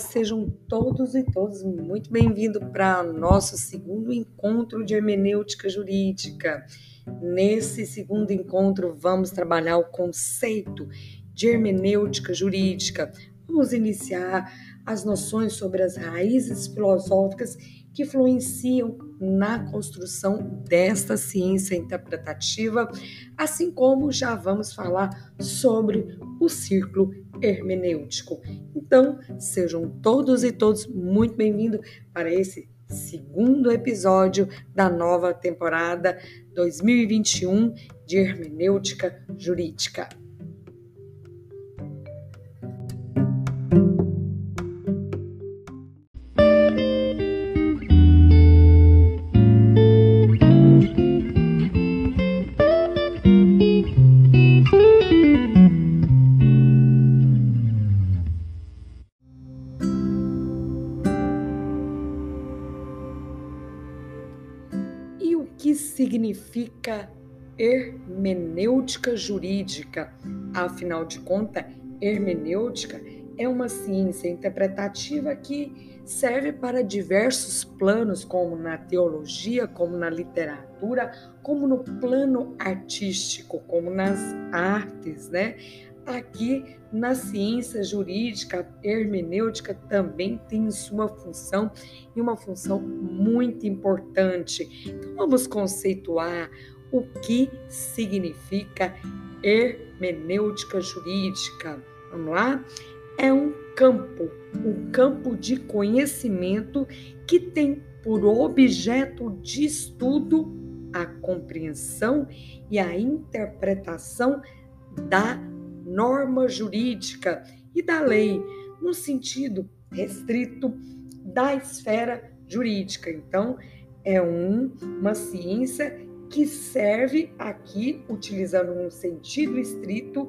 Sejam todos e todas muito bem-vindos para nosso segundo encontro de hermenêutica jurídica. Nesse segundo encontro, vamos trabalhar o conceito de hermenêutica jurídica. Vamos iniciar as noções sobre as raízes filosóficas que influenciam na construção desta ciência interpretativa, assim como já vamos falar sobre o círculo hermenêutico. Então, sejam todos e todos muito bem-vindos para esse segundo episódio da nova temporada 2021 de Hermenêutica Jurídica. Significa hermenêutica jurídica. Afinal de contas, hermenêutica é uma ciência interpretativa que serve para diversos planos, como na teologia, como na literatura, como no plano artístico, como nas artes, né? Aqui na ciência jurídica, hermenêutica também tem sua função e uma função muito importante. Então vamos conceituar o que significa hermenêutica jurídica. Vamos lá? É um campo, um campo de conhecimento que tem por objeto de estudo a compreensão e a interpretação da norma jurídica e da lei, no sentido restrito da esfera jurídica. Então, é um, uma ciência que serve aqui, utilizando um sentido estrito,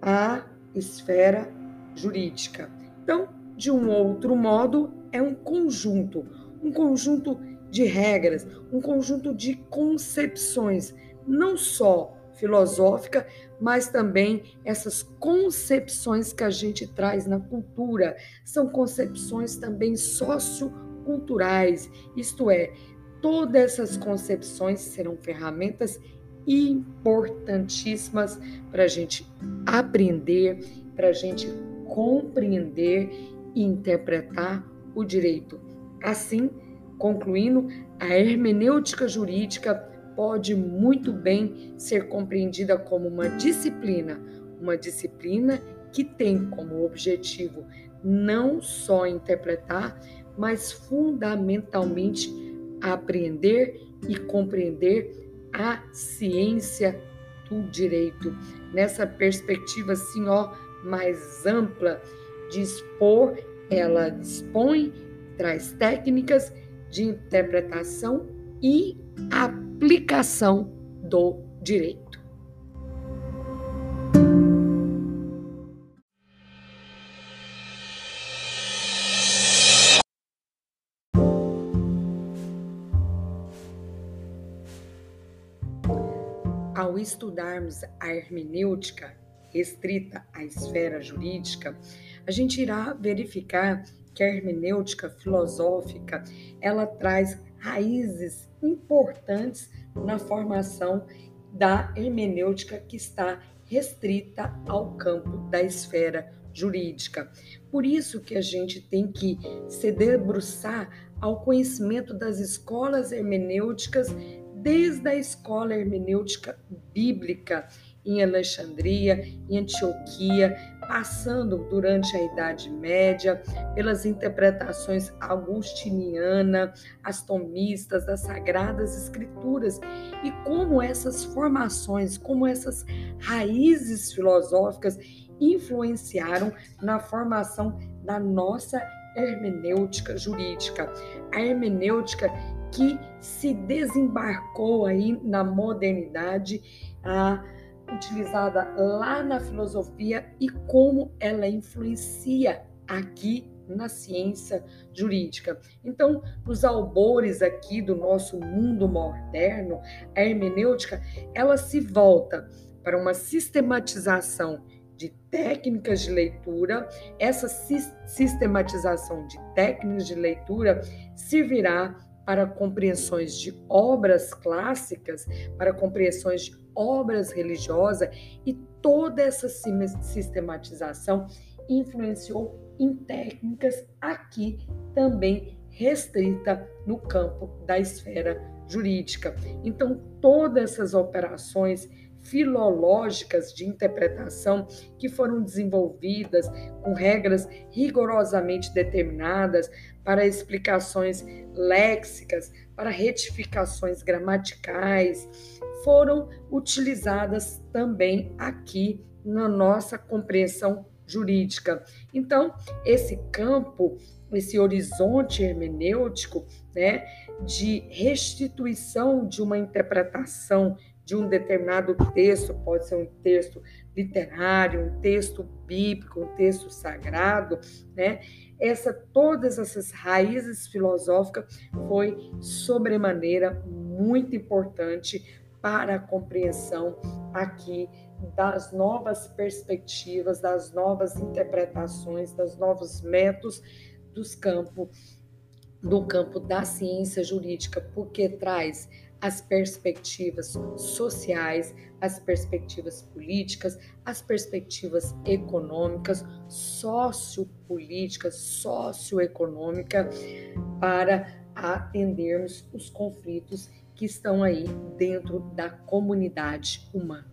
a esfera jurídica. Então, de um outro modo, é um conjunto, um conjunto de regras, um conjunto de concepções, não só filosófica, mas também essas concepções que a gente traz na cultura são concepções também socioculturais, isto é, todas essas concepções serão ferramentas importantíssimas para a gente aprender, para a gente compreender e interpretar o direito. Assim, concluindo, a hermenêutica jurídica pode muito bem ser compreendida como uma disciplina, uma disciplina que tem como objetivo não só interpretar, mas fundamentalmente aprender e compreender a ciência do direito. Nessa perspectiva assim, ó, mais ampla de expor, ela dispõe, traz técnicas de interpretação e aplicação aplicação do direito. Ao estudarmos a hermenêutica restrita à esfera jurídica, a gente irá verificar que a hermenêutica filosófica ela traz raízes importantes na formação da hermenêutica que está restrita ao campo da esfera jurídica. Por isso que a gente tem que se debruçar ao conhecimento das escolas hermenêuticas, desde a escola hermenêutica bíblica em Alexandria, em Antioquia, passando durante a Idade Média pelas interpretações agustiniana, as tomistas das Sagradas Escrituras e como essas formações, como essas raízes filosóficas influenciaram na formação da nossa hermenêutica jurídica. A hermenêutica que se desembarcou aí na modernidade, a utilizada lá na filosofia e como ela influencia aqui na ciência jurídica. Então, nos albores aqui do nosso mundo moderno, a hermenêutica, ela se volta para uma sistematização de técnicas de leitura. Essa sistematização de técnicas de leitura servirá para compreensões de obras clássicas, para compreensões de obras religiosas e toda essa sistematização influenciou em técnicas aqui também restrita no campo da esfera jurídica. Então, todas essas operações filológicas de interpretação que foram desenvolvidas com regras rigorosamente determinadas para explicações léxicas, para retificações gramaticais, foram utilizadas também aqui na nossa compreensão jurídica. Então, esse campo, esse horizonte hermenêutico, né, de restituição de uma interpretação de um determinado texto, pode ser um texto literário, um texto bíblico, um texto sagrado, né? Essa todas essas raízes filosóficas foi sobremaneira muito importante para a compreensão aqui das novas perspectivas, das novas interpretações, dos novos métodos dos campos do campo da ciência jurídica, porque traz as perspectivas sociais, as perspectivas políticas, as perspectivas econômicas, sociopolíticas, socioeconômicas, para atendermos os conflitos que estão aí dentro da comunidade humana.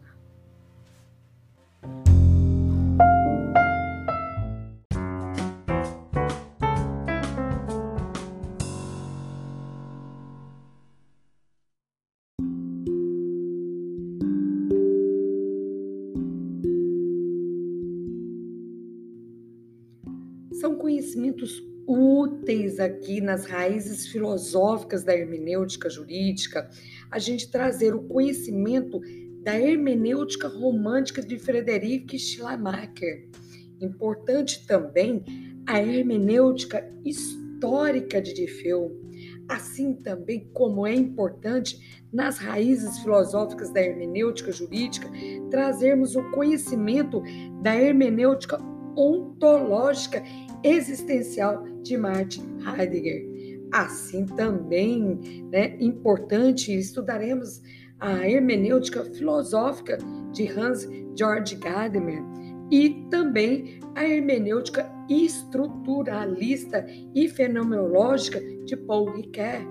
São conhecimentos úteis aqui nas raízes filosóficas da hermenêutica jurídica, a gente trazer o conhecimento da hermenêutica romântica de Frederic Schleiermacher. Importante também a hermenêutica histórica de Diffeu, assim também como é importante nas raízes filosóficas da hermenêutica jurídica trazermos o conhecimento da hermenêutica ontológica existencial de Martin Heidegger. Assim também, né, importante, estudaremos a hermenêutica filosófica de Hans Georg Gadamer e também a hermenêutica estruturalista e fenomenológica de Paul Ricoeur.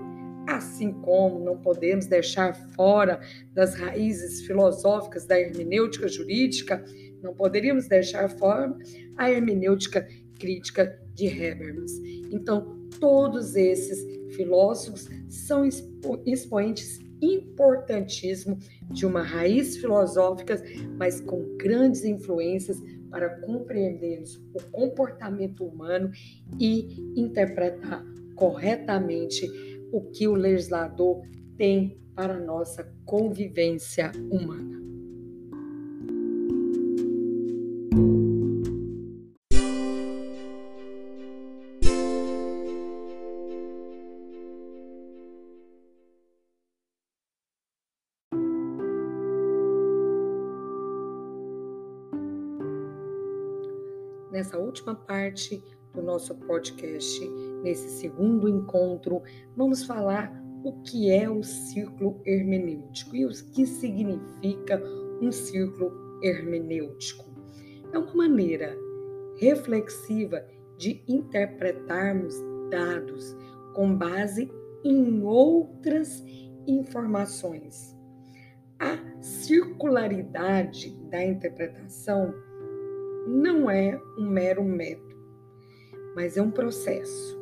Assim como não podemos deixar fora das raízes filosóficas da hermenêutica jurídica, não poderíamos deixar fora a hermenêutica crítica de Habermas. Então, todos esses filósofos são expoentes importantíssimo de uma raiz filosófica, mas com grandes influências para compreendermos o comportamento humano e interpretar corretamente o que o legislador tem para a nossa convivência humana. Nessa última parte do nosso podcast, nesse segundo encontro, vamos falar o que é o círculo hermenêutico e o que significa um círculo hermenêutico. É uma maneira reflexiva de interpretarmos dados com base em outras informações. A circularidade da interpretação não é um mero método, mas é um processo.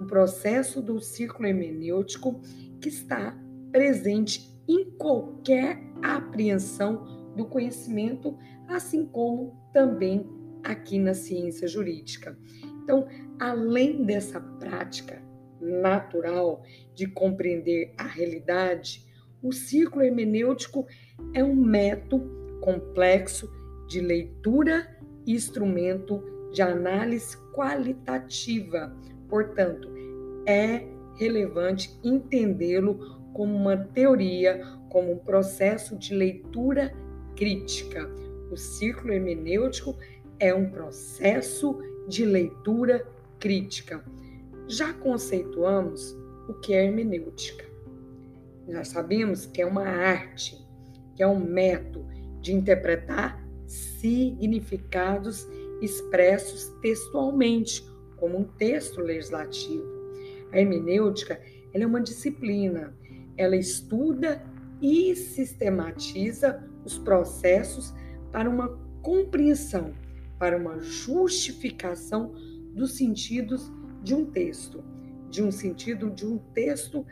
Um processo do círculo hermenêutico que está presente em qualquer apreensão do conhecimento, assim como também aqui na ciência jurídica. Então, além dessa prática natural de compreender a realidade, o círculo hermenêutico é um método complexo de leitura instrumento de análise qualitativa. Portanto, é relevante entendê-lo como uma teoria, como um processo de leitura crítica. O o círculo hermenêutico é um processo de leitura crítica. Já conceituamos o que é hermenêutica. Já sabemos que é uma arte, que é um método de interpretar significados expressos textualmente, como um texto legislativo. A hermenêutica é uma disciplina, ela estuda e sistematiza os processos para uma compreensão, para uma justificação dos sentidos de um texto, de um sentido de um texto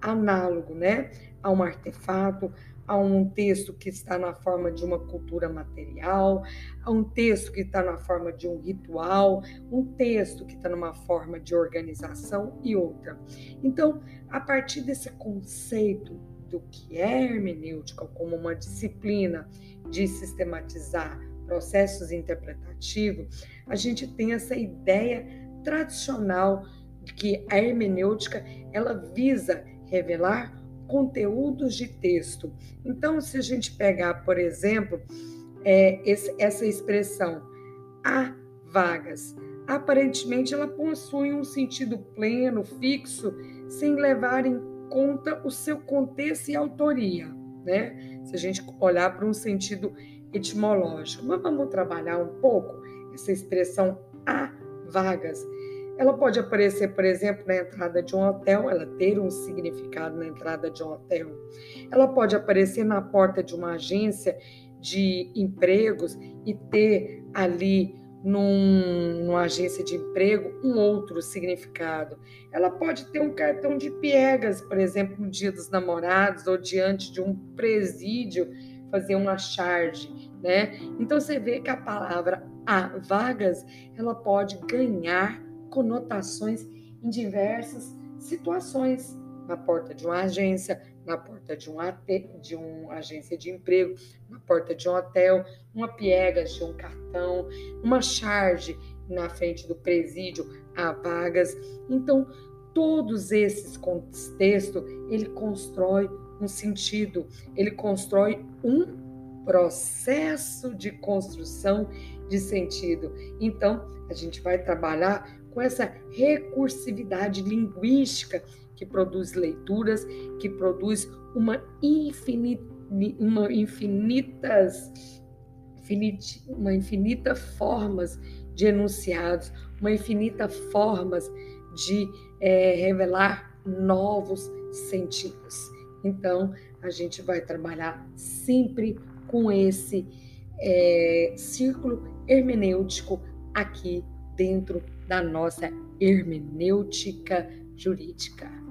análogo, né, a um artefato, a um texto que está na forma de uma cultura material, a um texto que está na forma de um ritual, um texto que está numa forma de organização e outra. Então, a partir desse conceito do que é hermenêutica como uma disciplina de sistematizar processos interpretativos, a gente tem essa ideia tradicional de que a hermenêutica ela visa revelar conteúdos de texto. Então, se a gente pegar, por exemplo, é, esse, essa expressão há vagas, aparentemente ela possui um sentido pleno, fixo, sem levar em conta o seu contexto e autoria, né? Se a gente olhar para um sentido etimológico. Mas vamos trabalhar um pouco essa expressão há vagas ela pode aparecer, por exemplo, na entrada de um hotel, ela ter um significado na entrada de um hotel. Ela pode aparecer na porta de uma agência de empregos e ter ali num, numa agência de emprego um outro significado. Ela pode ter um cartão de piegas, por exemplo, no dia dos namorados ou diante de um presídio fazer uma charge, né? Então você vê que a palavra a vagas ela pode ganhar conotações em diversas situações, na porta de uma agência, na porta de, um de uma agência de emprego, na porta de um hotel, uma piegas de um cartão, uma charge na frente do presídio a vagas. Então, todos esses contextos, ele constrói um sentido, ele constrói um processo de construção de sentido. Então, a gente vai trabalhar com essa recursividade linguística que produz leituras, que produz uma, infinita, uma infinitas uma infinita formas de enunciados, uma infinita formas de é, revelar novos sentidos. Então, a gente vai trabalhar sempre com esse é, círculo hermenêutico aqui dentro da nossa hermenêutica jurídica.